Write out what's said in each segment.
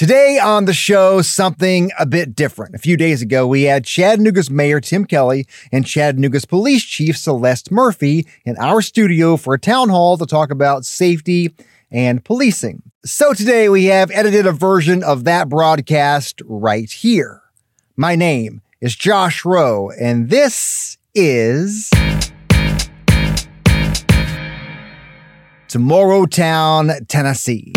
Today on the show, something a bit different. A few days ago, we had Chattanooga's Mayor Tim Kelly and Chattanooga's Police Chief Celeste Murphy in our studio for a town hall to talk about safety and policing. So today we have edited a version of that broadcast right here. My name is Josh Roe, and this is Tomorrow Town, Tennessee.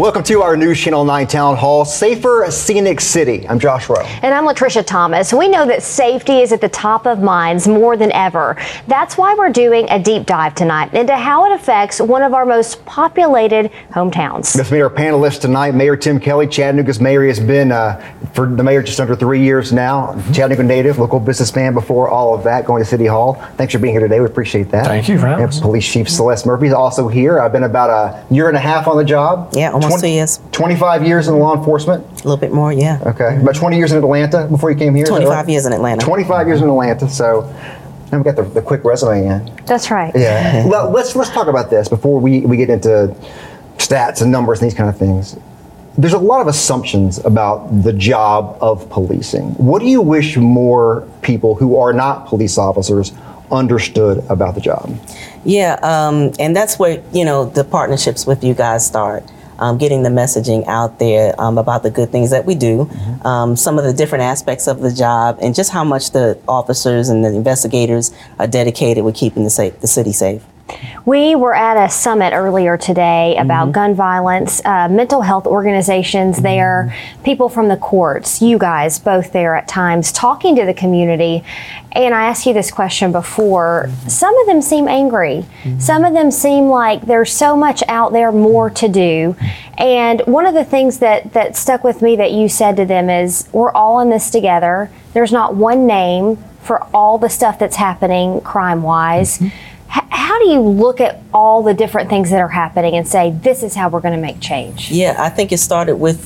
Welcome to our NewsChannel 9 Town Hall, Safer Scenic City. I'm Josh Roe. And I'm Latricia Thomas. We know that safety is at the top of minds more than ever. That's why we're doing a deep dive tonight into how it affects one of our most populated hometowns. This mayor panelist tonight, Mayor Tim Kelly, Chattanooga's mayor, has been uh, for the mayor just under three years now. Chattanooga native, local businessman before all of that, going to City Hall. Thanks for being here today. We appreciate that. Thank you for having us. Police Chief Celeste Murphy is also here. I've been about a year and a half on the job. Yeah, almost 20 two years. 25 years in law enforcement. A little bit more, yeah. Okay. About 20 years in Atlanta before you came here? 25 right? years in Atlanta. 25 years in Atlanta. So now we got the, the quick resume in. That's right. Yeah. well, let's let's talk about this before we, we get into stats and numbers and these kind of things. There's a lot of assumptions about the job of policing. What do you wish more people who are not police officers understood about the job? Yeah, um, and that's where you know the partnerships with you guys start. Um, getting the messaging out there um, about the good things that we do, um, some of the different aspects of the job, and just how much the officers and the investigators are dedicated with keeping the safe, the city safe. We were at a summit earlier today about mm-hmm. gun violence, uh, mental health organizations mm-hmm. there, people from the courts, you guys both there at times, talking to the community. And I asked you this question before. Mm-hmm. Some of them seem angry. Some of them seem like there's so much out there more to do. And one of the things that, that stuck with me that you said to them is we're all in this together. There's not one name for all the stuff that's happening crime wise. H- how do you look at all the different things that are happening and say this is how we're going to make change? Yeah, I think it started with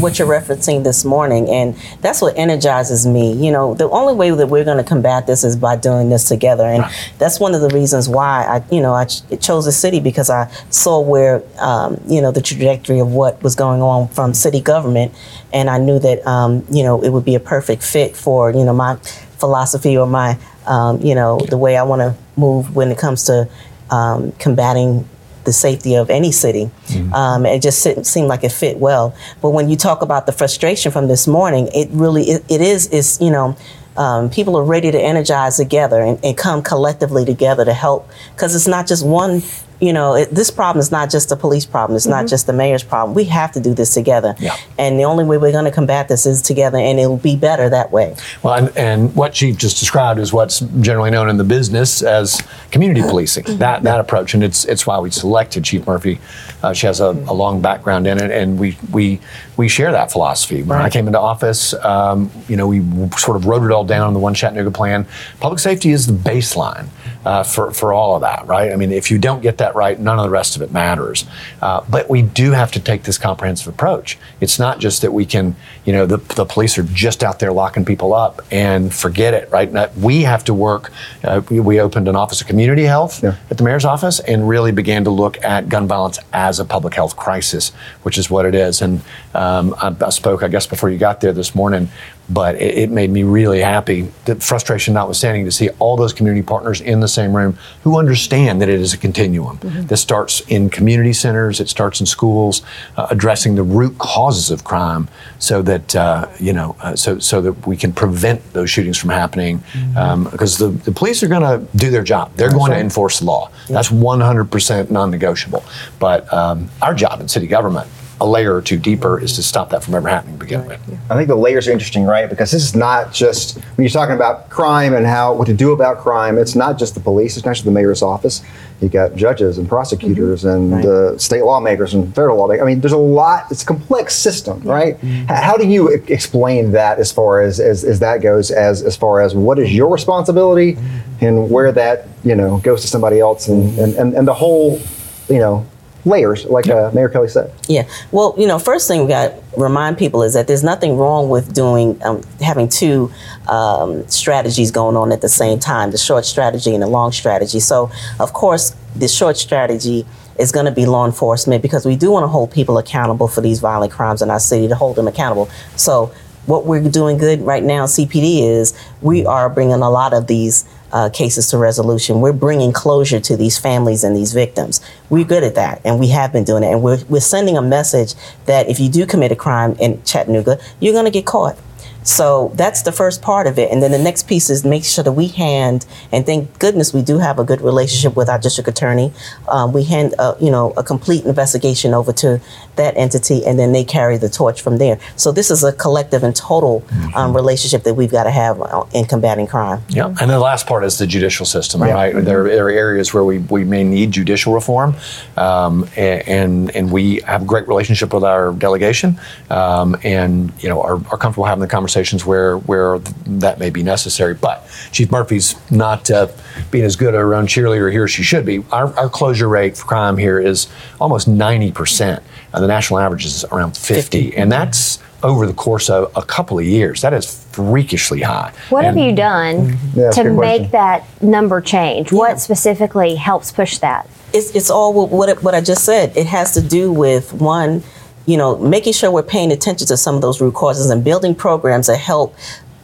what you're referencing this morning, and that's what energizes me. You know, the only way that we're going to combat this is by doing this together, and that's one of the reasons why I, you know, I ch- chose the city because I saw where, um, you know, the trajectory of what was going on from city government, and I knew that, um, you know, it would be a perfect fit for, you know, my philosophy or my, um, you know, the way I want to move when it comes to um, combating the safety of any city. Um, it just se- seemed like it fit well. But when you talk about the frustration from this morning, it really it, it is is you know. Um, people are ready to energize together and, and come collectively together to help because it's not just one you know it, this problem is not just a police problem it's not just the mayor's problem we have to do this together Yeah. and the only way we're going to combat this is together and it'll be better that way Well, and, and what Chief just described is what's generally known in the business as community policing. That that approach, and it's it's why we selected Chief Murphy. Uh, she has a, a long background in it, and we we we share that philosophy. When I came into office, um, you know, we sort of wrote it all down in the One Chattanooga plan. Public safety is the baseline uh, for for all of that, right? I mean, if you don't get that right, none of the rest of it matters. Uh, but we do have to take this comprehensive approach. It's not just that we can, you know, the, the police are just out there locking people up and forget it, right? Not- We have to work. Uh, we, we opened an office of community health Yeah. at the mayor's office and really began to look at gun violence as a public health crisis, which is what it is. And um, I, I spoke, I guess, before you got there this morning. But it, it made me really happy, that frustration notwithstanding, to see all those community partners in the same room who understand that it is a continuum. This starts in community centers, it starts in schools, uh, addressing the root causes of crime, so that uh, you know, uh, so so that we can prevent those shootings from happening. Um, because the, the police are going to do their job; they're going to enforce the law. That's 100% non-negotiable. But um, our job in city government, a layer or two deeper, is to stop that from ever happening to begin with. I think the layers are interesting, right? Because this is not just when you're talking about crime and how what to do about crime. It's not just the police. It's not just the mayor's office. You got judges and prosecutors mm-hmm. and uh, state lawmakers and federal lawmakers. I mean, there's a lot. It's a complex system, right? Mm-hmm. H- How do you explain that as far as, as as that goes? As as far as what is your responsibility mm-hmm. and where that you know goes to somebody else and and, and, and the whole you know layers, like uh, Mayor Kelly said. Yeah. Well, you know, first thing we got to remind people is that there's nothing wrong with doing um, having two um, strategies going on at the same time: the short strategy and the long strategy. So, of course, the short strategy is going to be law enforcement because we do want to hold people accountable for these violent crimes in our city to hold them accountable. So, what we're doing good right now, CPD, is we are bringing a lot of these uh, cases to resolution. We're bringing closure to these families and these victims. We're good at that, and we have been doing it. And we're, we're sending a message that if you do commit a crime in Chattanooga, you're going to get caught. So that's the first part of it. And then the next piece is make sure that we hand, and thank goodness we do have a good relationship with our district attorney. Um, we hand, uh, you know, a complete investigation over to that entity, and then they carry the torch from there. So this is a collective and total um, relationship that we've got to have uh, in combating crime. Yeah, and the last part is the judicial system, right? There, there are areas where we, we may need judicial reform, um, a- and and we have a great relationship with our delegation, um, and you know are, are comfortable having the conversations where where that may be necessary. But Chief Murphy's not uh, being as good a run cheerleader here as she should be. Our, our closure rate for crime here is almost ninety percent. and the national average is around fifty, and that's over the course of a couple of years. That is freakishly high. What have you done Yeah, to good question. make that number change? Yeah. What specifically helps push that? it's, it's all what, what, it- what I just said. It has to do with one, you know, making sure we're paying attention to some of those root causes and building programs that help.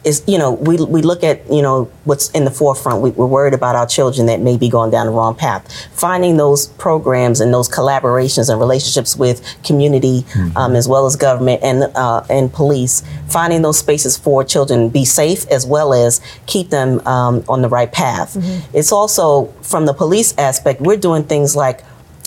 Is you know we, we look at you know what's in the forefront. We, we're worried about our children that may be going down the wrong path. Finding those programs and those collaborations and relationships with community um, as well as government and uh, and police. Finding those spaces for children to be safe as well as keep them um, on the right path. It's also from the police aspect. We're doing things like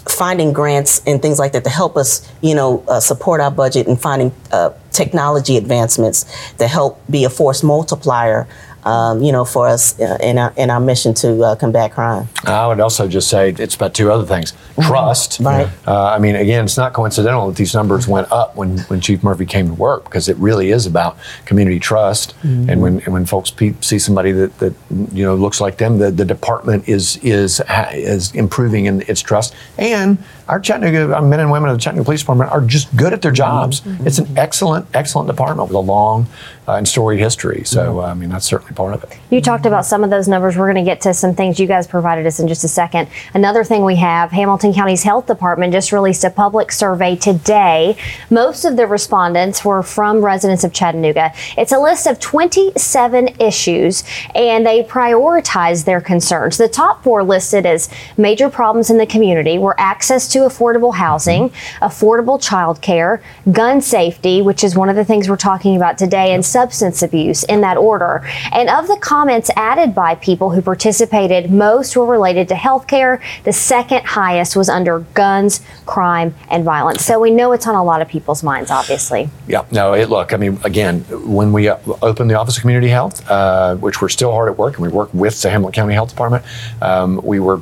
finding grants and things like that to help us, you know, uh, support our budget and finding uh, technology advancements to help be a force multiplier, um, you know, for us uh, in our in our mission to uh, combat crime. I would also just say it's about two other things. Trust. Right. Uh, I mean, again, it's not coincidental that these numbers went up when, when Chief Murphy came to work because it really is about community trust. And when and when folks pe- see somebody that, that you know looks like them, the, the department is is is improving in its trust. And our Chattanooga our men and women of the Chattanooga Police Department are just good at their jobs. It's an excellent, excellent department with a long uh, and storied history. So I mean, that's certainly part of it. You talked about some of those numbers. We're going to get to some things you guys provided us in just a second. Another thing we have Hamilton County's Health Department just released a public survey today. Most of the respondents were from residents of Chattanooga. It's a list of 27 issues and they prioritize their concerns. The top four listed as major problems in the community were access to affordable housing, affordable child care, gun safety, which is one of the things we're talking about today, and substance abuse in that order. And of the comments added by people who participated, most were related to healthcare. The second highest was under guns, crime, and violence. So we know it's on a lot of people's minds, obviously. Yeah, no, it, look, I mean, again, when we uh, opened the Office of Community Health, uh, which we're still hard at work, and we work with the Hamilton County Health Department, um, we were,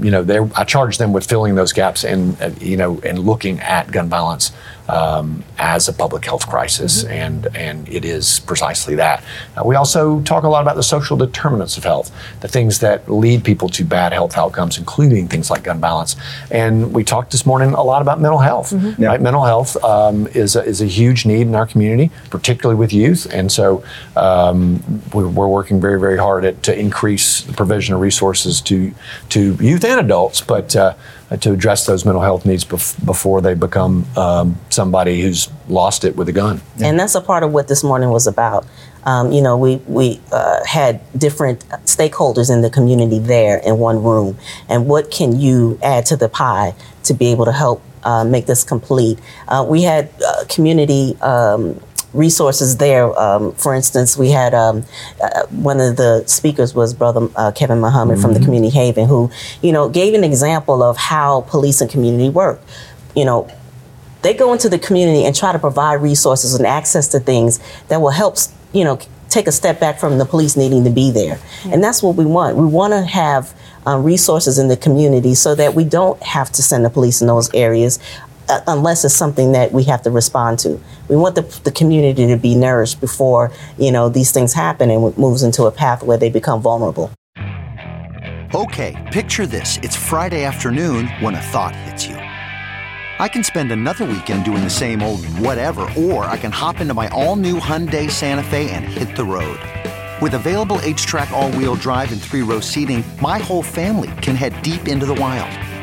you know, they, I charge them with filling those gaps and, uh, you know, and looking at gun violence um, as a public health crisis, and and it is precisely that. Uh, we also talk a lot about the social determinants of health, the things that lead people to bad health outcomes, including things like gun violence. And we talked this morning a lot about mental health. Right, mental health um, is a, is a huge need in our community, particularly with youth, and so um, we're, we're working very very hard at, to increase the provision of resources to to youth and adults, but. Uh, to address those mental health needs bef- before they become um, somebody who's lost it with a gun. And that's a part of what this morning was about. Um, you know, we, we uh, had different stakeholders in the community there in one room. And what can you add to the pie to be able to help uh, make this complete? Uh, we had uh, community um, resources there. Um, for instance, we had um, uh, one of the speakers was Brother uh, Kevin Muhammad from the Community Haven, who, you know, gave an example of how police and community work. You know, they go into the community and try to provide resources and access to things that will help, you know, take a step back from the police needing to be there. And that's what we want. We want to have um, resources in the community so that we don't have to send the police in those areas uh, unless it's something that we have to respond to. We want the, the community to be nourished before, you know, these things happen and it moves into a path where they become vulnerable. Okay, picture this. It's Friday afternoon when a thought hits you. I can spend another weekend doing the same old whatever, or I can hop into my all new Hyundai Santa Fe and hit the road. With available H track, all wheel drive, and three row seating, my whole family can head deep into the wild.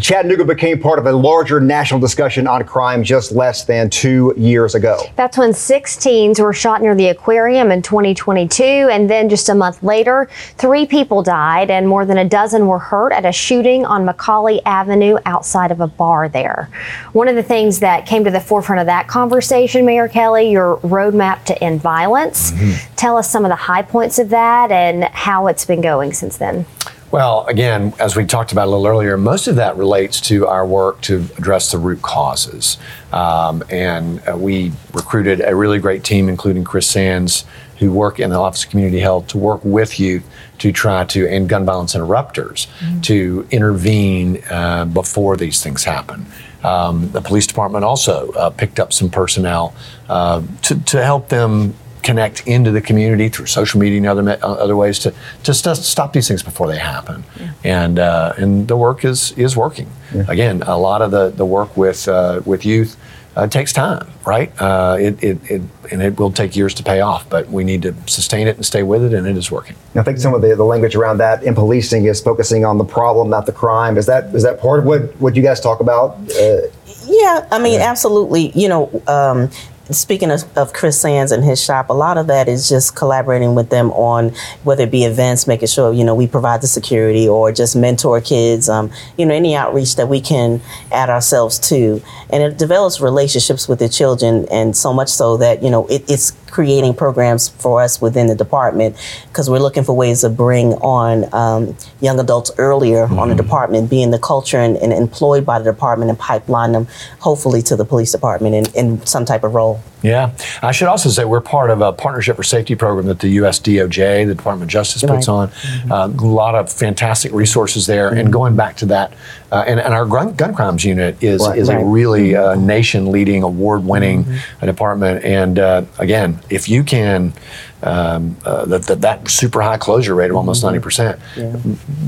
Chattanooga became part of a larger national discussion on crime just less than two years ago. That's when six teens were shot near the aquarium in 2022. And then just a month later, three people died and more than a dozen were hurt at a shooting on McCallie Avenue outside of a bar there. One of the things that came to the forefront of that conversation, Mayor Kelly, your roadmap to end violence. Mm-hmm. Tell us some of the high points of that and how it's been going since then. Well, again, as we talked about a little earlier, most of that relates to our work to address the root causes. Um, and uh, we recruited a really great team, including Chris Sands, who work in the Office of Community Health to work with youth to try to, and gun violence interrupters, mm-hmm. to intervene uh, before these things happen. Um, the police department also uh, picked up some personnel uh, to, to help them connect into the community through social media and other uh, other ways to to st- stop these things before they happen. Yeah. And uh, and the work is is working. Yeah. Again, a lot of the the work with uh, with youth. Uh, takes time, right? Uh, it, it, it, and it will take years to pay off, but we need to sustain it and stay with it, and it is working. I think some of the, the language around that in policing is focusing on the problem, not the crime. Is that is that part of what, what you guys talk about? Uh, yeah, I mean, yeah. absolutely. You know, um, speaking of, of, Chris Sands and his shop, a lot of that is just collaborating with them on whether it be events, making sure you know we provide the security or just mentor kids. Um, you know, any outreach that we can add ourselves to, and it develops relationships with the children, and so much so that you know it, it's creating programs for us within the department because we're looking for ways to bring on um, young adults earlier mm-hmm. on the department, being the culture and, and, employed by the department and pipeline them hopefully to the police department in, in some type of role. Yeah. I should also say we're part of a partnership for safety program that the US DOJ, the Department of Justice, puts right. on. Mm-hmm. Uh, a lot of fantastic resources there. Mm-hmm. And going back to that, uh, and, and, our gun, gun, crimes unit is, right. is right. a really uh, nation leading, award winning mm-hmm. department. And uh, again, if you can um, uh, that, that, that super high closure rate of almost mm-hmm. 90 percent. Yeah.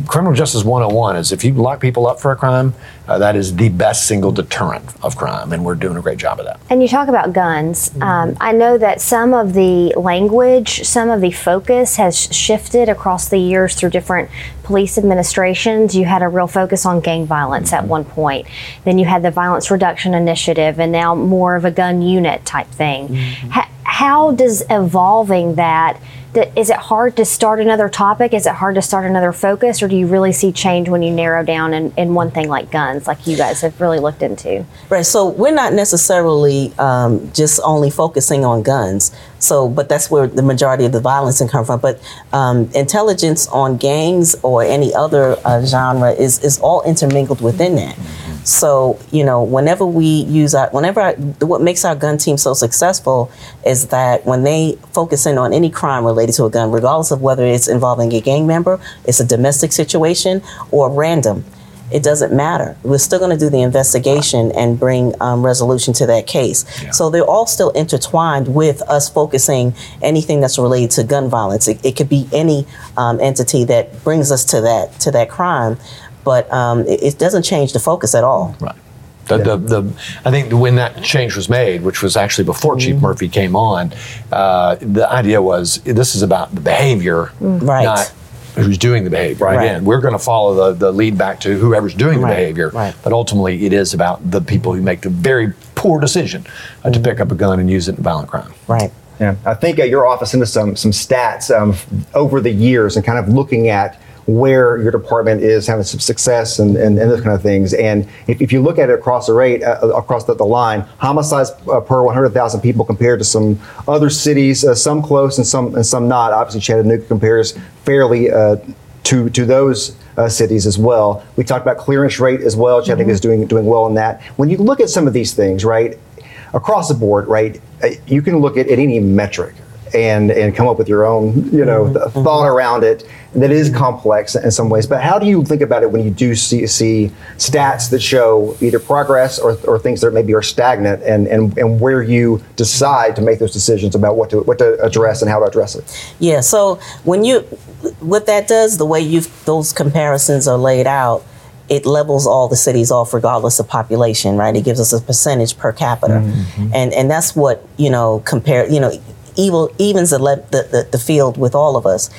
Criminal justice 101 is if you lock people up for a crime, uh, that is the best single deterrent of crime, and we're doing a great job of that. And you talk about guns. Mm-hmm. Um, I know that some of the language, some of the focus has shifted across the years through different police administrations. You had a real focus on gang violence at one point. Then you had the violence reduction initiative, and now more of a gun unit type thing. Mm-hmm. Ha- how does evolving that D- it hard to start another topic? Is it hard to start another focus? Or do you really see change when you narrow down in, in one thing like guns, like you guys have really looked into? Right. So we're not necessarily um, just only focusing on guns. So, but that's where the majority of the violence can come from. But um, intelligence on gangs or any other uh, genre is is all intermingled within that. So, you know, whenever we use our, whenever I, what makes our gun team so successful is that when they focus in on any crime related to a gun, regardless of whether it's involving a gang member, it's a domestic situation, or random, it doesn't matter. We're still going to do the investigation and bring um, resolution to that case. So they're all still intertwined with us focusing anything that's related to gun violence. It, it could be any um, entity that brings us to that to that crime, but um, it, it doesn't change the focus at all. Right. The, the, the, I think when that change was made, which was actually before Chief Mm-hmm. Murphy came on, uh, the idea was this is about the behavior, Right. not who's doing the behavior. Right. Again, we're going to follow the, the lead back to whoever's doing the Right, behavior, right. but ultimately it is about the people who make the very poor decision uh, to pick up a gun and use it in violent crime. Right. Yeah, I think uh, your office into some some stats um, over the years and kind of looking at where your department is having some success and, and, and those kind of things. And if, if you look at it across the rate, uh, across the, the line, homicides uh, per 100,000 people compared to some other cities, uh, some close and some and some not. Obviously, Chattanooga compares fairly uh, to to those. Uh, cities as well. We talked about clearance rate as well. Chattanooga is doing doing well in that. When you look at some of these things, right, across the board, right, uh, you can look at, at any metric and and come up with your own, you know, mm-hmm. th- mm-hmm. thought around it that is complex in some ways. But how do you think about it when you do see see stats that show either progress or, or things that maybe are stagnant, and, and and where you decide to make those decisions about what to what to address and how to address it? Yeah. So when you, what that does, the way you those comparisons are laid out, it levels all the cities off regardless of population, right? It gives us a percentage per capita, mm-hmm. and and that's what you know compare you know evil evens the, the the the field with all of us.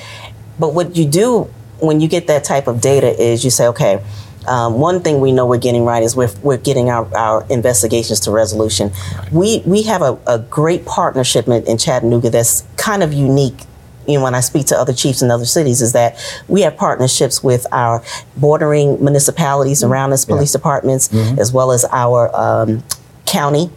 But what you do when you get that type of data is you say, okay. Um, one thing we know we're getting right is we're, we're getting our, our investigations to resolution. We we have a, a great partnership in, in Chattanooga that's kind of unique you know, when I speak to other chiefs in other cities, is that we have partnerships with our bordering municipalities around us, police departments, as well as our um, county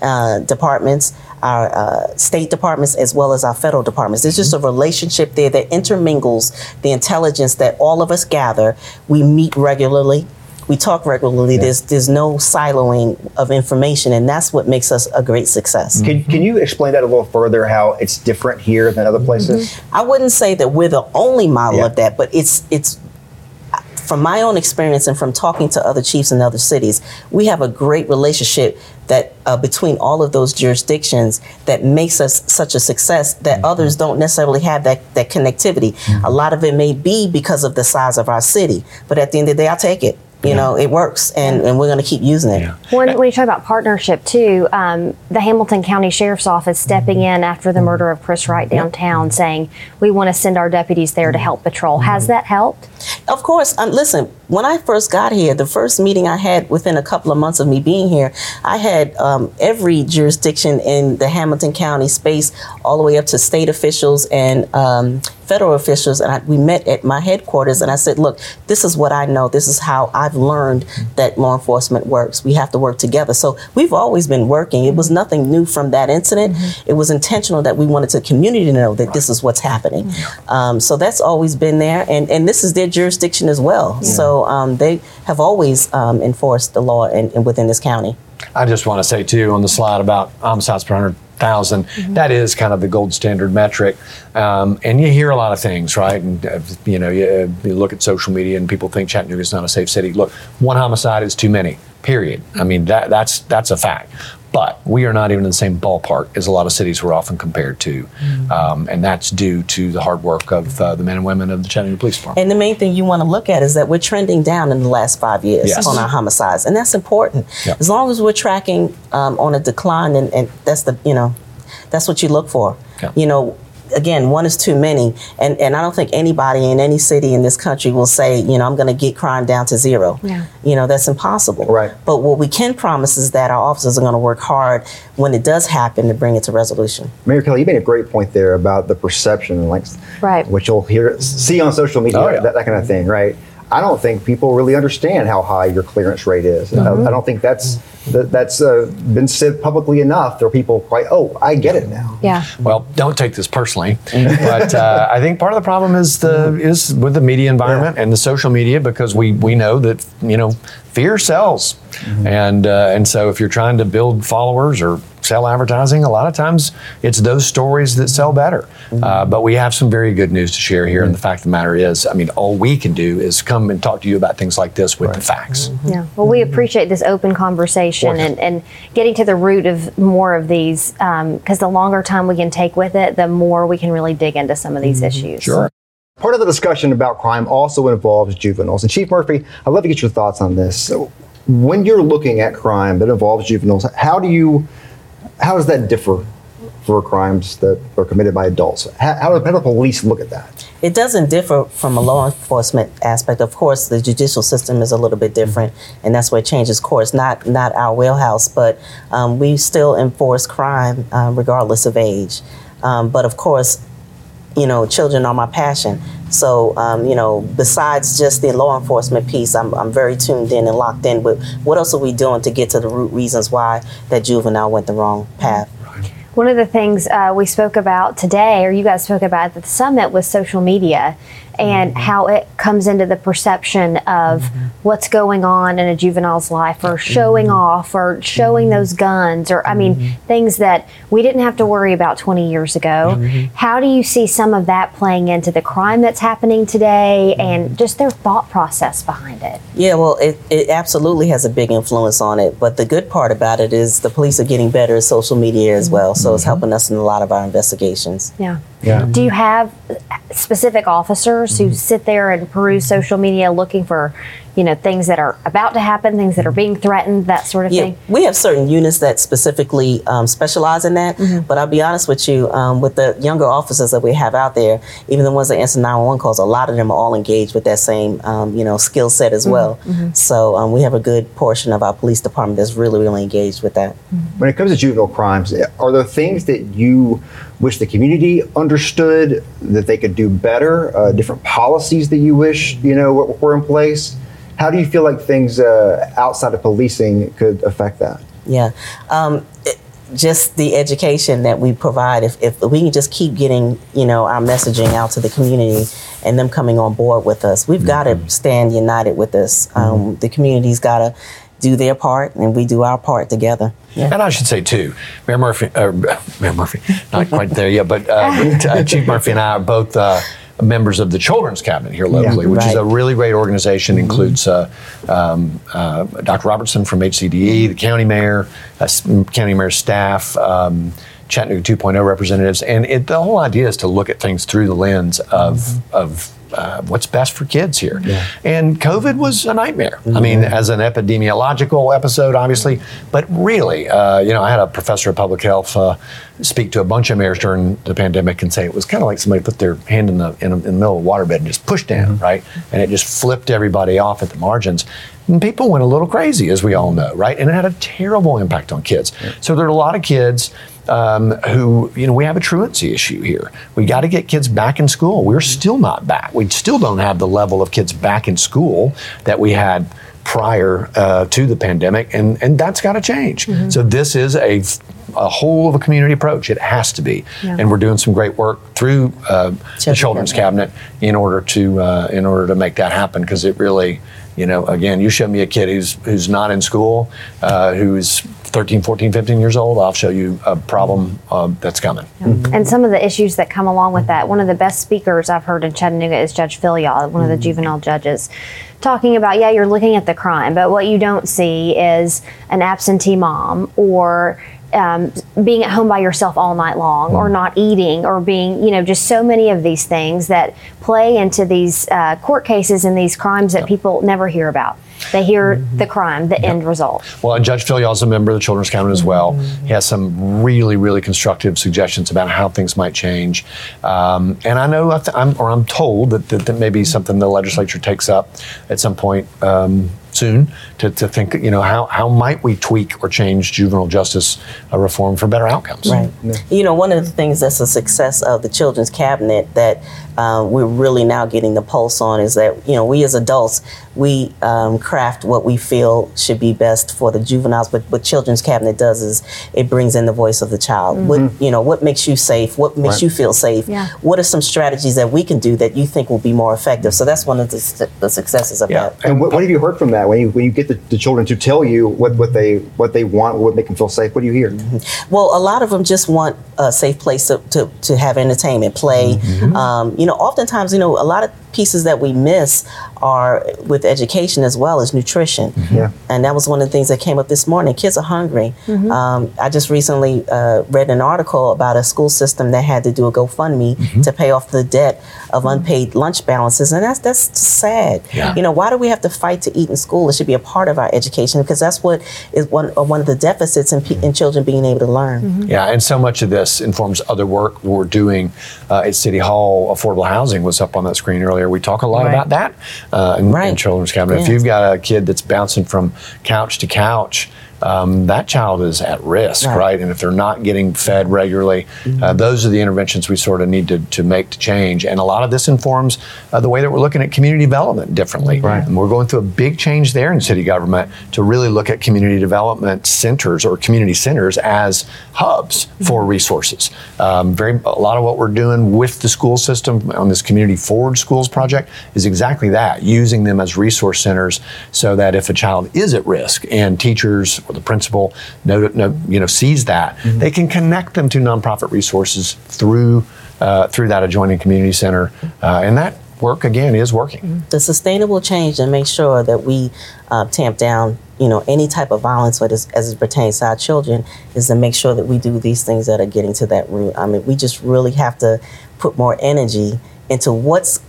uh, departments, our uh, state departments, as well as our federal departments. There's just a relationship there that intermingles the intelligence that all of us gather. We meet regularly. We talk regularly. There's there's no siloing of information, and that's what makes us a great success. Can, can you explain that a little further? How it's different here than other places? I wouldn't say that we're the only model Yeah. of that, but it's it's from my own experience and from talking to other chiefs in other cities, we have a great relationship that uh, between all of those jurisdictions that makes us such a success that others don't necessarily have that that connectivity. A lot of it may be because of the size of our city, but at the end of the day, I'll take it. You know, it works, and, and we're going to keep using it. When, when you talk about partnership too, um, the Hamilton County Sheriff's Office stepping in after the murder of Chris Wright downtown, saying we want to send our deputies there to help patrol. Has that helped? Of course. Um, listen, when I first got here, the first meeting I had within a couple of months of me being here, I had um, every jurisdiction in the Hamilton County space, all the way up to state officials and um, federal officials. And I, we met at my headquarters, and I said, "Look, this is what I know. This is how I've learned that law enforcement works. We have to work together." So we've always been working. It was nothing new from that incident. It was intentional that we wanted the community to know that this is what's happening. Um, so that's always been there, and and this is their jurisdiction as well. So um, they have always um, enforced the law in, in within this county. I just want to say too on the slide about homicides per hundred thousand, that is kind of the gold standard metric, um, and you hear a lot of things, right? And uh, you know, you, you look at social media and people think Chattanooga is not a safe city. Look, one homicide is too many. Period. I mean that that's that's a fact. But we are not even in the same ballpark as a lot of cities we're often compared to, um, and that's due to the hard work of uh, the men and women of the Chattanooga Police Department. And the main thing you want to look at is that we're trending down in the last five years Yes. on our homicides, and that's important. Yep. As long as we're tracking um, on a decline, and, and that's the you know, that's what you look for. Yeah. You know, again, one is too many, and and I don't think anybody in any city in this country will say, you know, I'm going to get crime down to zero. Yeah. You know, that's impossible. Right. But what we can promise is that our officers are going to work hard when it does happen to bring it to resolution. Mayor Kelly, you made a great point there about the perception, and like Right. what you'll hear, see on social media, Oh, yeah. that, that kind of thing, right? I don't think people really understand how high your clearance rate is. I, I don't think that's that, that's uh, been said publicly enough. There are people quite, oh, I get it now. Yeah. Well, don't take this personally, but uh, I think part of the problem is the is with the media environment and the social media because we we know that you know fear sells, and uh, and so if you're trying to build followers or sell advertising, a lot of times it's those stories that sell better. Mm-hmm. Uh, but we have some very good news to share here, and the fact of the matter is, I mean, all we can do is come and talk to you about things like this with the facts. Mm-hmm. Yeah. Well, we mm-hmm. appreciate this open conversation and, and getting to the root of more of these um, because the longer time we can take with it, the more we can really dig into some of these issues. Sure. Part of the discussion about crime also involves juveniles. And Chief Murphy, I'd love to get your thoughts on this. So, when you're looking at crime that involves juveniles, how do you, how does that differ for crimes that are committed by adults? How, how, how do police look at that? It doesn't differ from a law enforcement aspect. Of course, the judicial system is a little bit different, and that's where it changes course. Not not our wheelhouse, but um, we still enforce crime um, regardless of age. Um, but of course, you know, children are my passion. So, um, you know, besides just the law enforcement piece, I'm, I'm very tuned in and locked in with what else are we doing to get to the root reasons why that juvenile went the wrong path. One of the things uh, we spoke about today, or you guys spoke about at the summit, was social media and mm-hmm. how it comes into the perception of mm-hmm. what's going on in a juvenile's life, or showing mm-hmm. off, or showing those guns, or I mean, things that we didn't have to worry about 20 years ago. How do you see some of that playing into the crime that's happening today and just their thought process behind it? Yeah, well, it, it absolutely has a big influence on it. But the good part about it is the police are getting better at social media as well. So it's helping us in a lot of our investigations. Yeah. Yeah. Do you have specific officers who sit there and peruse social media looking for, you know, things that are about to happen, things that are being threatened, that sort of Yeah, thing? we have certain units that specifically um, specialize in that. But I'll be honest with you, um, with the younger officers that we have out there, even the ones that answer 911 calls, a lot of them are all engaged with that same, um, you know, skill set as well. So um, we have a good portion of our police department that's really, really engaged with that. When it comes to juvenile crimes, are there things that you wish the community understood that they could do better? Uh, different policies that you wish you know were, were in place? How do you feel like things uh, outside of policing could affect that? Yeah. Um, it- just the education that we provide, if, if we can just keep getting, you know, our messaging out to the community and them coming on board with us, we've got to stand united with this. Um, the community's got to do their part and we do our part together. Yeah. And I should say too, Mayor Murphy, uh, Mayor Murphy, not quite there yet, but, uh, uh, Chief Murphy and I are both uh, members of the Children's Cabinet here locally, which is a really great organization. Includes uh, um, uh, Dr. Robertson from HCDE, the county mayor, uh, county mayor's staff. Um, Chattanooga 2.0 representatives, and it, the whole idea is to look at things through the lens of of uh, what's best for kids here. And COVID was a nightmare. I mean, as an epidemiological episode, obviously, but really, uh, you know, I had a professor of public health uh, speak to a bunch of mayors during the pandemic and say it was kind of like somebody put their hand in the in, a, in the middle of a waterbed and just pushed down, right? And it just flipped everybody off at the margins. And people went a little crazy, as we all know, right? And it had a terrible impact on kids. So there are a lot of kids um, who, you know, we have a truancy issue here. We got to get kids back in school. We're still not back. We still don't have the level of kids back in school that we had prior uh, to the pandemic, and, and that's got to change. So this is a, a whole of a community approach. It has to be, and we're doing some great work through uh, the Children's Children's Cabinet in order to uh, in order to make that happen because it really. You know, again, you show me a kid who's who's not in school, uh, who's 13, 14, 15 years old. I'll show you a problem uh, that's coming. And some of the issues that come along with that. One of the best speakers I've heard in Chattanooga is Judge Philyaw, one of the juvenile judges, talking about, yeah, you're looking at the crime, but what you don't see is an absentee mom or um, being at home by yourself all night long, or not eating, or being, you know, just so many of these things that play into these uh, court cases and these crimes that people never hear about. They hear the crime, the end result. Well, and Judge Philyaw's a member of the Children's Cabinet as well. He has some really, really constructive suggestions about how things might change. Um, and I know, I th- I'm, or I'm told that, that that may be something the legislature takes up at some point um, soon to, to think, you know, how, how might we tweak or change juvenile justice uh, reform for better outcomes? Right. You know, one of the things that's a success of the Children's Cabinet that uh, we're really now getting the pulse on is that, you know, we as adults, we um, craft what we feel should be best for the juveniles. But what Children's Cabinet does is it brings in the voice of the child. What, you know, what makes you safe? What makes Right. you feel safe? Yeah. What are some strategies that we can do that you think will be more effective? So that's one of the, the successes of Yeah. that. And what, what have you heard from that when you when you get the, the children to tell you what, what they what they want, what make them feel safe? What do you hear? Well, a lot of them just want a safe place to, to, to have entertainment, play. Um, you know, oftentimes, you know, a lot of pieces that we miss are with education as well as nutrition. Yeah. And that was one of the things that came up this morning. Kids are hungry. Um, I just recently uh, read an article about a school system that had to do a GoFundMe to pay off the debt of unpaid lunch balances, and that's that's sad. Yeah. You know, why do we have to fight to eat in school? It should be a part of our education because that's what is one uh, one of the deficits in, pe- in children being able to learn. Yeah, and so much of this informs other work we're doing uh, at City Hall. Affordable housing was up on that screen earlier. We talk a lot Right. about that uh, in, in Children's Cabinet. If you've got a kid that's bouncing from couch to couch, um, that child is at risk, right. Right. And if they're not getting fed regularly, uh, those are the interventions we sort of need to, to make to change. And a lot of this informs uh, the way that we're looking at community development differently. Right. And we're going through a big change there in city government to really look at community development centers or community centers as hubs for resources. Um, very a lot of what we're doing with the school system on this community forward schools project is exactly that, using them as resource centers so that if a child is at risk and teachers or the principal know, know, you know sees that, they can connect them to nonprofit resources through uh, through that adjoining community center, uh, and that work again is working. the sustainable change and make sure that we uh, tamp down you know any type of violence what is, as it pertains to our children is to make sure that we do these things that are getting to that root. I mean we just really have to put more energy into what's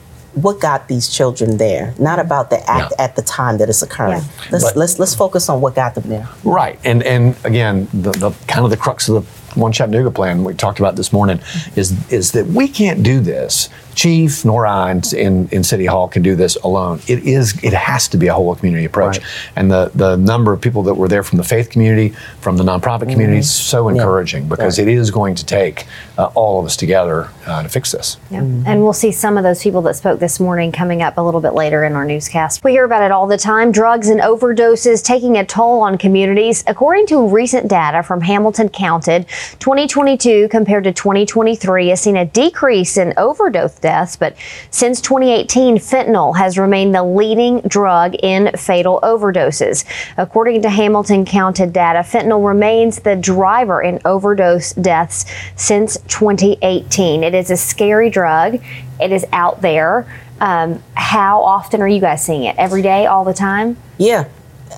what got these children there not about the act Yeah. at the time that it's occurring Yeah. let's But- let's let's focus on what got them there Right, and and again, the, the kind of the crux of the One Chattanooga plan we talked about this morning is is that we can't do this. Chief nor I in, in, in City Hall can do this alone. It is it has to be a whole community approach, Right. and the the number of people that were there from the faith community, from the nonprofit community, is so encouraging because it is going to take uh, all of us together uh, to fix this. Yeah. And we'll see some of those people that spoke this morning coming up a little bit later in our newscast. We hear about it all the time drugs and overdoses taking a toll on communities. According to recent data from Hamilton County, 2022 compared to 2023 has seen a decrease in overdose deaths, but since 2018, fentanyl has remained the leading drug in fatal overdoses. According to Hamilton County data, fentanyl remains the driver in overdose deaths since 2018. It is a scary drug. It is out there. Um, how often are you guys seeing it? Every day, all the time? Yeah.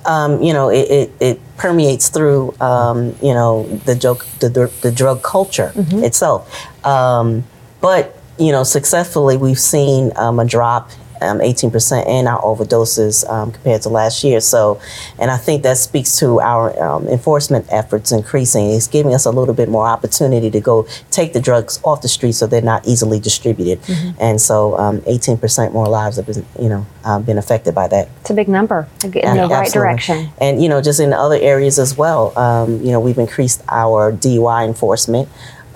Um, you know, it, it, it permeates through, um, you know, the, joke, the, the, drug culture itself. Um, but, you know, successfully, we've seen um, a drop. Um, 18% in our overdoses um, compared to last year. So, and I think that speaks to our um, enforcement efforts increasing. It's giving us a little bit more opportunity to go take the drugs off the street so they're not easily distributed. And so, um, 18% more lives have been, you know, uh, been affected by that. It's a big number in the Yeah, right absolutely. direction. And you know, just in other areas as well. Um, you know, we've increased our DUI enforcement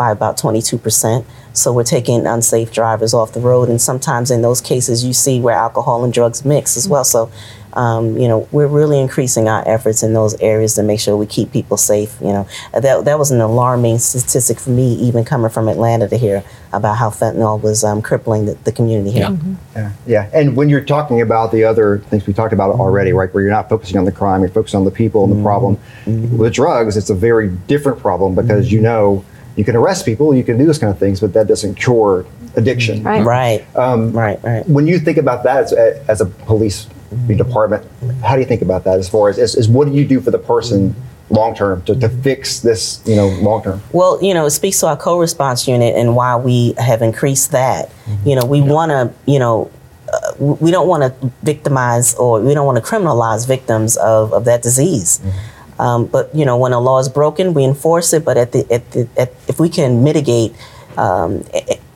by about 22 percent. So we're taking unsafe drivers off the road, and sometimes in those cases, you see where alcohol and drugs mix as well. So. Um, you know, we're really increasing our efforts in those areas to make sure we keep people safe. You know, uh, that that was an alarming statistic for me, even coming from Atlanta to hear about how fentanyl was um, crippling the, the community here. Yeah. Mm-hmm. Yeah, yeah. And when you're talking about the other things we talked about mm-hmm. already, right, where you're not focusing on the crime, you're focusing on the people and the mm-hmm. problem. With drugs, it's a very different problem because you know you can arrest people, you can do those kind of things, but that doesn't cure addiction. Right. Right. Um, right. Right. When you think about that as, as a police department, how do you think about that as far as, as, as what do you do for the person long term to, to fix this, you know, long term? Well, you know, it speaks to our co-response unit and why we have increased that. Mm-hmm. You know, we want to, you know, uh, we don't want to victimize or we don't want to criminalize victims of, of that disease. Mm-hmm. Um, but you know, when a law is broken, we enforce it. But at the, at the at, if we can mitigate um,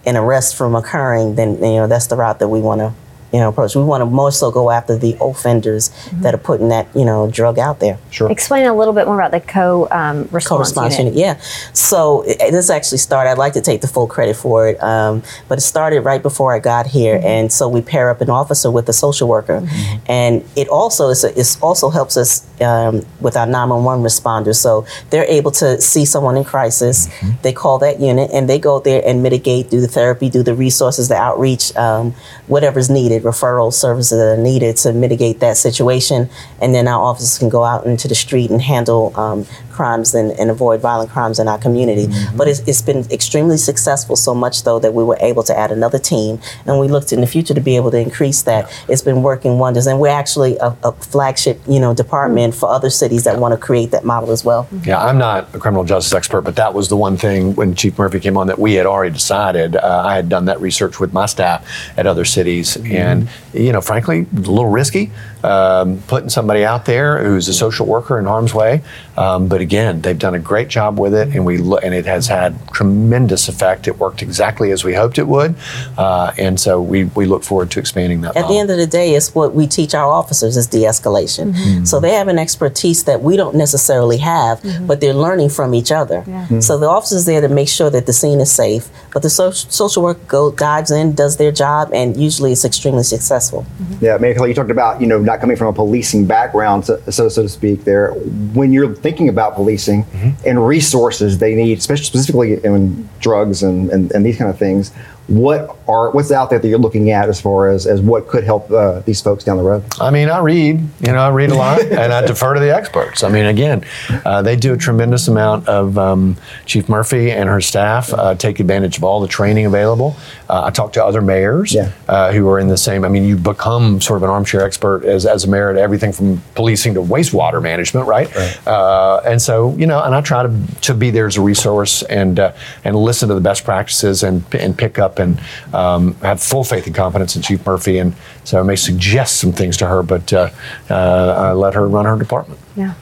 an arrest from occurring, then you know that's the route that we want to you know approach. We want to more so go after the offenders that are putting that you know drug out there. Sure. Explain a little bit more about the co um, response Co-response unit. unit. Yeah. So it, it- this actually started. I'd like to take the full credit for it, um, but it started right before I got here, and so we pair up an officer with a social worker, and it also is it also helps us um, with our 911 responders. So they're able to see someone in crisis. They call that unit, and they go there and mitigate, do the therapy, do the resources, the outreach, um, whatever's needed, referral services that are needed to mitigate that situation, and then our officers can go out into the street and handle um, crimes and, and avoid violent crimes in our community. Mm-hmm. But it's, it's been extremely successful, so much though that we were able to add another team, and we looked in the future to be able to increase that. It's been working wonders, and we're actually a, a flagship, you know, department mm. for other cities that want to create that model as well. Yeah, I'm not a criminal justice expert, but that was the one thing when Chief Murphy came on that we had already decided. Uh, I had done that research with my staff at other cities, mm-hmm. and you know, frankly, a little risky um, putting somebody out there who's a social worker in harm's way. Um, but again, they've done a great job with it, and we lo- and it has had tremendous effect. It worked exactly as we hoped it would, uh, and so we we look forward to expanding that. At the end of the day, it's what we teach our officers is de-escalation. Mm-hmm. So they have an expertise that we don't necessarily have, but they're learning from each other. So the officers there to make sure that the scene is safe, but the social, social worker go, dives in, does their job, and usually it's extremely successful. Yeah, Mayor Kelly, you talked about you know not coming from a policing background, so so, so to speak. There, when you're thinking about policing and resources they need, especially specifically in drugs and, and, and these kind of things, what are what's out there that you're looking at as far as as what could help uh, these folks down the road? I mean, I read, you know, I read a lot and I defer to the experts. I mean, again, uh, they do a tremendous amount of um, Chief Murphy and her staff uh, take advantage of all the training available. Uh, I talk to other mayors Yeah. uh, who are in the same, I mean, you become sort of an armchair expert as, as a mayor at everything from policing to wastewater management, right? Uh, and so, you know, and I try to, to be there as a resource and, uh, and listen to the best practices and, and pick up and um, have full faith and confidence in Chief Murphy. And so I may suggest some things to her, but uh, uh, I let her run her department. Yeah.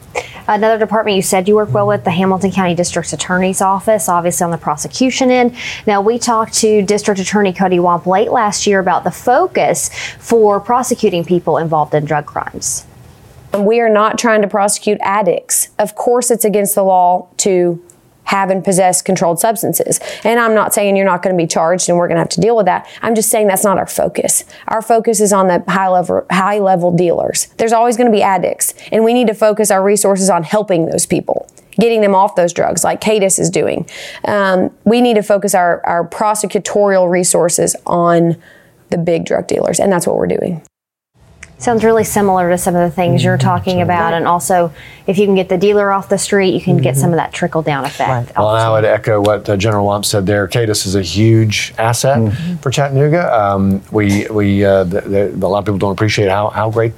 Another department you said you work well with, the Hamilton County District Attorney's Office, obviously on the prosecution end. Now, we talked to District Attorney Cody Wamp late last year about the focus for prosecuting people involved in drug crimes. We are not trying to prosecute addicts. Of course, it's against the law to have and possess controlled substances. And I'm not saying you're not going to be charged and we're going to have to deal with that. I'm just saying that's not our focus. Our focus is on the high level high level dealers. There's always going to be addicts, and we need to focus our resources on helping those people. Getting them off those drugs, like CADAS is doing. Um, we need to focus our, our prosecutorial resources on the big drug dealers, and that's what we're doing. Sounds really similar to some of the things you're talking about. And also, if you can get the dealer off the street, you can get some of that trickle down effect. Well, and I would echo what uh, General Wamp said there. CADAS is a huge asset for Chattanooga. Um, we, we, uh, the, the, a lot of people don't appreciate how, how great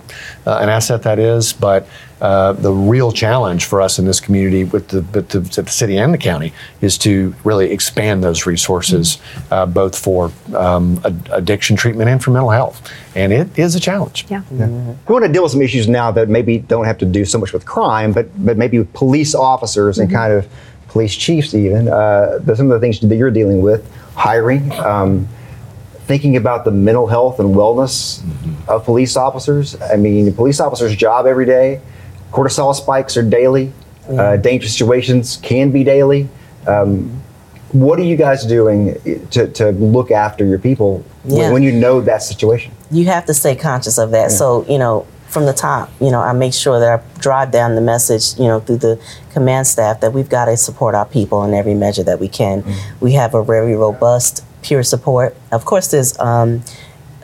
uh, an asset that is, but uh, the real challenge for us in this community with the, with the, with the city and the county is to really expand those resources, uh, both for um, ad- addiction treatment and for mental health. And it is a challenge. Yeah. We want to deal with some issues now that maybe don't have to do so much with crime, but but maybe with police officers and kind of police chiefs even. Uh, some of the things that you're dealing with, hiring, um, thinking about the mental health and wellness of police officers. I mean, a police officer's job every day. Cortisol spikes are daily. Uh, dangerous situations can be daily. Um, what are you guys doing to, to look after your people when- Yeah. when you know that situation? you have to stay conscious of that. So, you know, from the top, you know, I make sure that I drive down the message, you know, through the command staff that we've got to support our people in every measure that we can. We have a very robust peer support. Of course, there's um,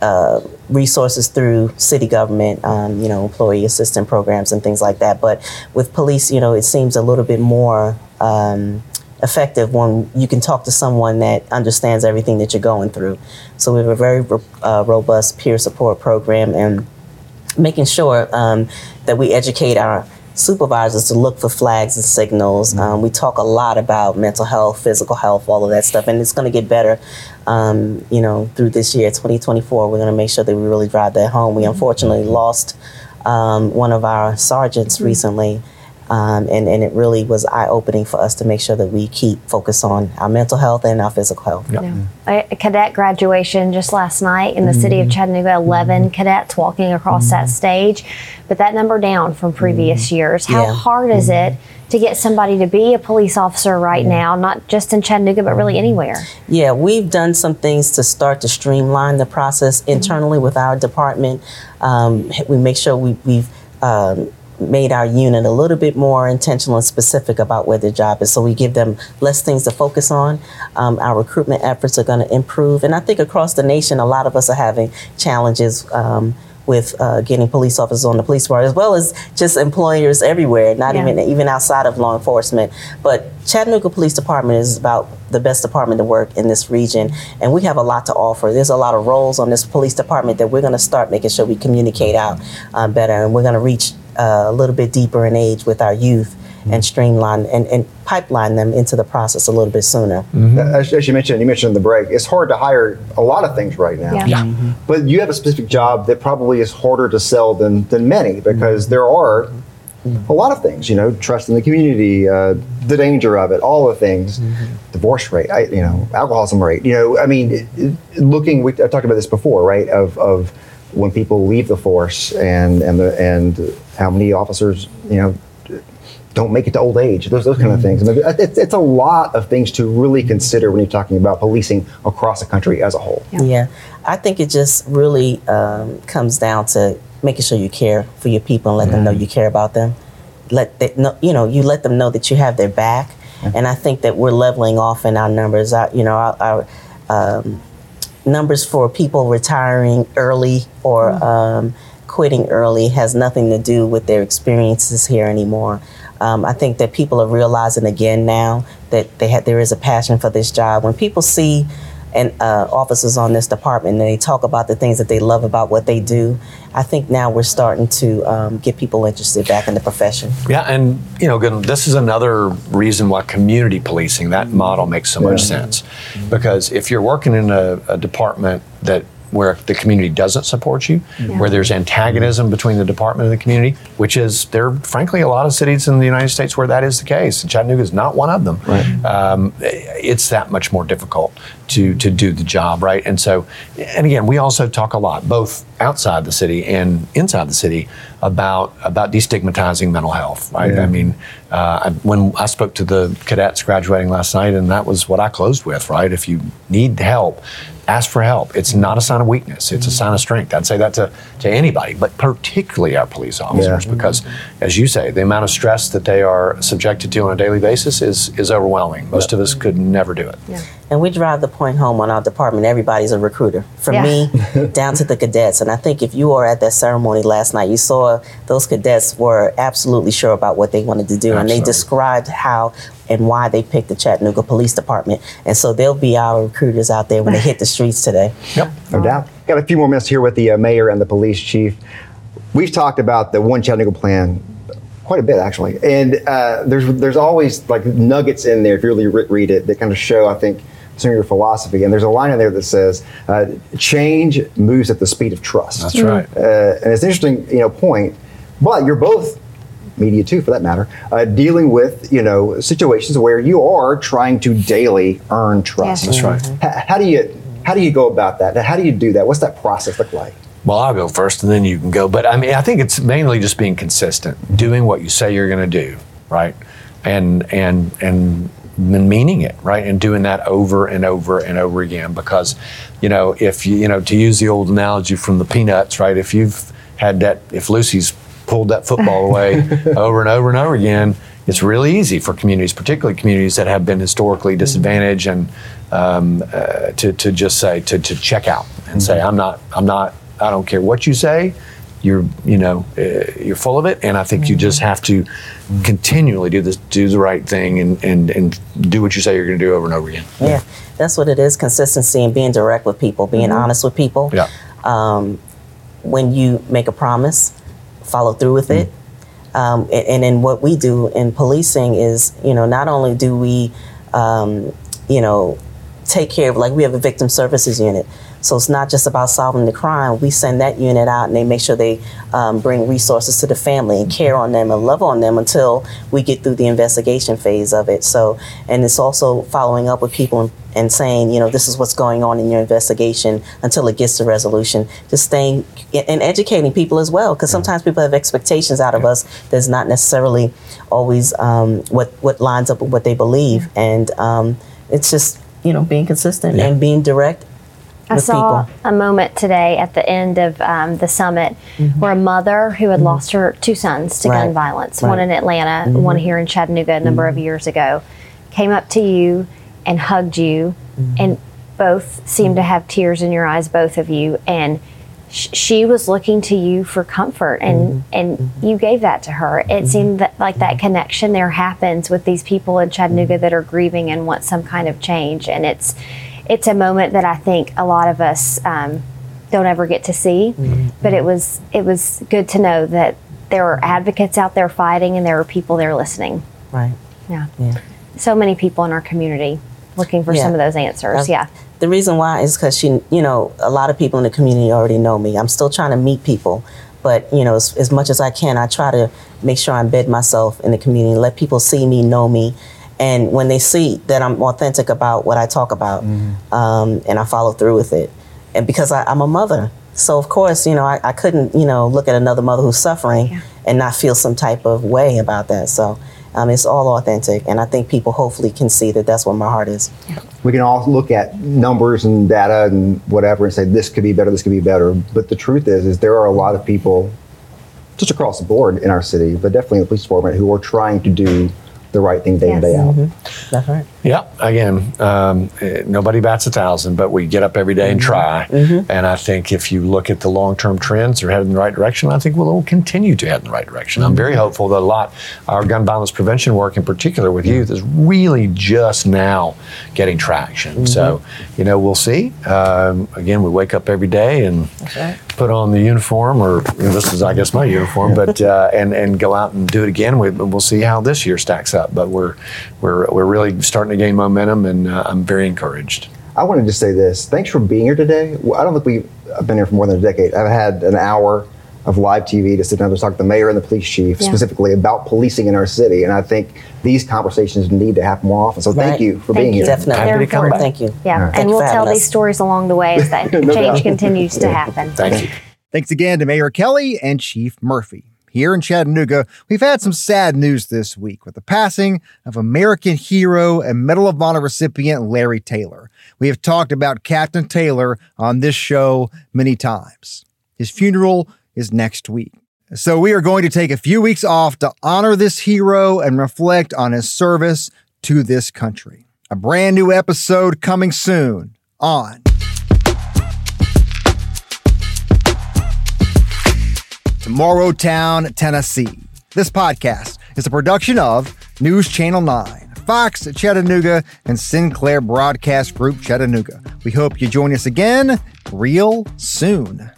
uh, resources through city government, um, you know, employee assistance programs and things like that. But with police, you know, it seems a little bit more. Um, effective when you can talk to someone that understands everything that you're going through. So we have a very uh, robust peer support program and making sure um, that we educate our supervisors to look for flags and signals. Um, we talk a lot about mental health, physical health, all of that stuff, and it's going to get better. Um, you know, through this year, 2024, we're going to make sure that we really drive that home. We unfortunately lost um, one of our sergeants recently. Um, and, and it really was eye opening for us to make sure that we keep focus on our mental health and our physical health. Yeah. A mm-hmm. a cadet graduation just last night in the city of mm-hmm. Chattanooga, 11 mm-hmm. cadets walking across that stage, but that number down from previous years. How Yeah. hard is it to get somebody to be a police officer right now, not just in Chattanooga, but really anywhere? Yeah, we've done some things to start to streamline the process internally with our department. Um, we make sure we, we've um, made our unit a little bit more intentional and specific about where their job is, so we give them less things to focus on. Um, our recruitment efforts are going to improve, and I think across the nation, a lot of us are having challenges. Um, with uh, getting police officers on the police force, as well as just employers everywhere, not Yeah. even even outside of law enforcement. But Chattanooga Police Department is about the best department to work in this region, and we have a lot to offer. There's a lot of roles on this police department that we're going to start making sure we communicate out um, better, and we're going to reach uh, a little bit deeper in age with our youth and mm-hmm. streamline and, and pipeline them into the process a little bit sooner. Mm-hmm. As, as you mentioned, you mentioned in the break, it's hard to hire a lot of things right now. Yeah. Yeah. Mm-hmm. But you have a specific job that probably is harder to sell than, than many because there are a lot of things, you know, trust in the community, uh, the danger of it, all the things, divorce rate, I, you know, alcoholism rate, you know, I mean, it, it- looking, we I talked about this before, right, of, of when people leave the force and, and, the, and how many officers, you know, don't make it to old age, those, those kind of things. I mean, it's, it's a lot of things to really consider when you're talking about policing across the country as a whole. Yeah. I think it just really um, comes down to making sure you care for your people and let them know you care about them. Let they know, you know, you let them know that you have their back. And I think that we're leveling off in our numbers. Our, you know, our, our um, numbers for people retiring early or um, quitting early has nothing to do with their experiences here anymore. Um, I think that people are realizing again now that they had there is a passion for this job. When people see and uh, officers on this department and they talk about the things that they love about what they do, I think now we're starting to um, get people interested back in the profession. Yeah, and you know, again, this is another reason why community policing that model makes so much sense, because if you're working in a, a department that where the community doesn't support you, where there's antagonism between the department and the community, which is there, are frankly, a lot of cities in the United States where that is the case. Chattanooga is not one of them. Um, it's that much more difficult to to do the job, right? And so, and again, we also talk a lot, both outside the city and inside the city, about about destigmatizing mental health, right? I mean, uh, I, when I spoke to the cadets graduating last night, and that was what I closed with, right? If you need help, ask for help. It's mm-hmm. not a sign of weakness; it's a mm-hmm. sign of strength. I'd say that to to anybody, but particularly our police officers, because, mm-hmm. as you say, the amount of stress that they are subjected to on a daily basis is is overwhelming. Most of us could never do it. And we drive the point home on our department. Everybody's a recruiter, from Yeah. me down to the cadets. And I think if you were at that ceremony last night, you saw those cadets were absolutely sure about what they wanted to do, and they described how and why they picked the Chattanooga Police Department. And so they'll be our recruiters out there when they hit the streets today. Yep. No doubt. Got a few more minutes here with the uh, mayor and the police chief. We've talked about the One Chattanooga plan quite a bit, actually, and uh, there's there's always like nuggets in there if you really re- read it that kind of show, I think, some of your philosophy. And there's a line in there that says, uh, "Change moves at the speed of trust." That's right. Uh, and it's an interesting, you know, point. But you're both media too, for that matter, uh, dealing with you know situations where you are trying to daily earn trust. Yes. That's right. H- how do you how do you go about that? How do you do that? What's that process look like? Well, I'll go first and then you can go. But I mean, I think it's mainly just being consistent, doing what you say you're going to do, right? And and and meaning it, right? And doing that over and over and over again because, you know, if you, you know, to use the old analogy from the Peanuts, right? If you've had that, if Lucy's pulled that football away over and over and over again, it's really easy for communities, particularly communities that have been historically disadvantaged, and um, uh, to, to just say to, to check out and say, I'm not, I'm not, I don't care what you say. You're, you know, uh, you're full of it, and I think you just have to continually do this, do the right thing, and and and do what you say you're going to do over and over again. Yeah, that's what it is consistency and being direct with people, being honest with people. Yeah. Um, when you make a promise, follow through with it. Um, and, and then what we do in policing is, you know, not only do we, um, you know, take care of, like we have a victim services unit. So it's not just about solving the crime. We send that unit out and they make sure they um, bring resources to the family and care on them and love on them until we get through the investigation phase of it. So, and it's also following up with people and, saying, you know, this is what's going on in your investigation until it gets to resolution. Just staying and educating people as well, because sometimes people have expectations out of us that's not necessarily always um, what what lines up with what they believe, and um, it's just you know being consistent and being direct I saw people. a moment today at the end of um, the summit mm-hmm. where a mother who had mm-hmm. lost her two sons to Mm-hmm. Right. gun violence, one in Atlanta, mm-hmm. one here in Chattanooga a number of years ago, came up to you and hugged you, and both seemed to have tears in your eyes, both of you, and sh- she was looking to you for comfort, and and you gave that to her. It seemed that like that connection there happens with these people in Chattanooga that are grieving and want some kind of change, and it's it's a moment that I think a lot of us um, don't ever get to see. But it was it was good to know that there are advocates out there fighting, and there are people there listening. Right. Yeah. Yeah. So many people in our community looking for Yeah. some of those answers. That's- yeah. The reason why is because she, you know, a lot of people in the community already know me. I'm still trying to meet people, but you know, as, as much as I can, I try to make sure I embed myself in the community, let people see me, know me, and when they see that I'm authentic about what I talk about, um, and I follow through with it, and because I, I'm a mother, so of course, you know, I, I couldn't, you know, look at another mother who's suffering and not feel some type of way about that. So. Um, it's all authentic, and I think people hopefully can see that that's where my heart is. we can all look at numbers and data and whatever and say this could be better, this could be better. But the truth is, is there are a lot of people just across the board in our city, but definitely in the police department, who are trying to do the right thing day in day out. Mm-hmm. That's right. Yeah, again, um, eh, nobody bats a thousand, but we get up every day and try. And I think if you look at the long term trends, they're headed in the right direction. I think we'll continue to head in the right direction. I'm very hopeful that a lot, our gun violence prevention work in particular with youth, is really just now getting traction. So, you know, we'll see. Um, again, we wake up every day and put on the uniform, or you know, this is, I guess, my uniform, but uh, and and go out and do it again. We, we'll see how this year stacks up. But we're we're we're really starting to gain momentum, and uh, I'm very encouraged. I wanted to say this. Thanks for being here today. I don't think we've I've been here for more than a decade. I've had an hour of live TV to sit down and talk to the mayor and the police chief Yeah. specifically about policing in our city. And I think these conversations need to happen more often. So thank you for Thank being you. here. Definitely. Happy to come important. back. Thank you. Yeah, Thank and we'll tell having these stories along the way as that change doubt. continues to happen. Thank you. Thanks again to Mayor Kelly and Chief Murphy. Here in Chattanooga, we've had some sad news this week with the passing of American hero and Medal of Honor recipient Larry Taylor. We have talked about Captain Taylor on this show many times. His funeral is next week. So we are going to take a few weeks off to honor this hero and reflect on his service to this country. A brand new episode coming soon on Tomorrowtown, Tennessee. This podcast is a production of NewsChannel 9, Fox Chattanooga, and Sinclair Broadcast Group Chattanooga. We hope you join us again real soon.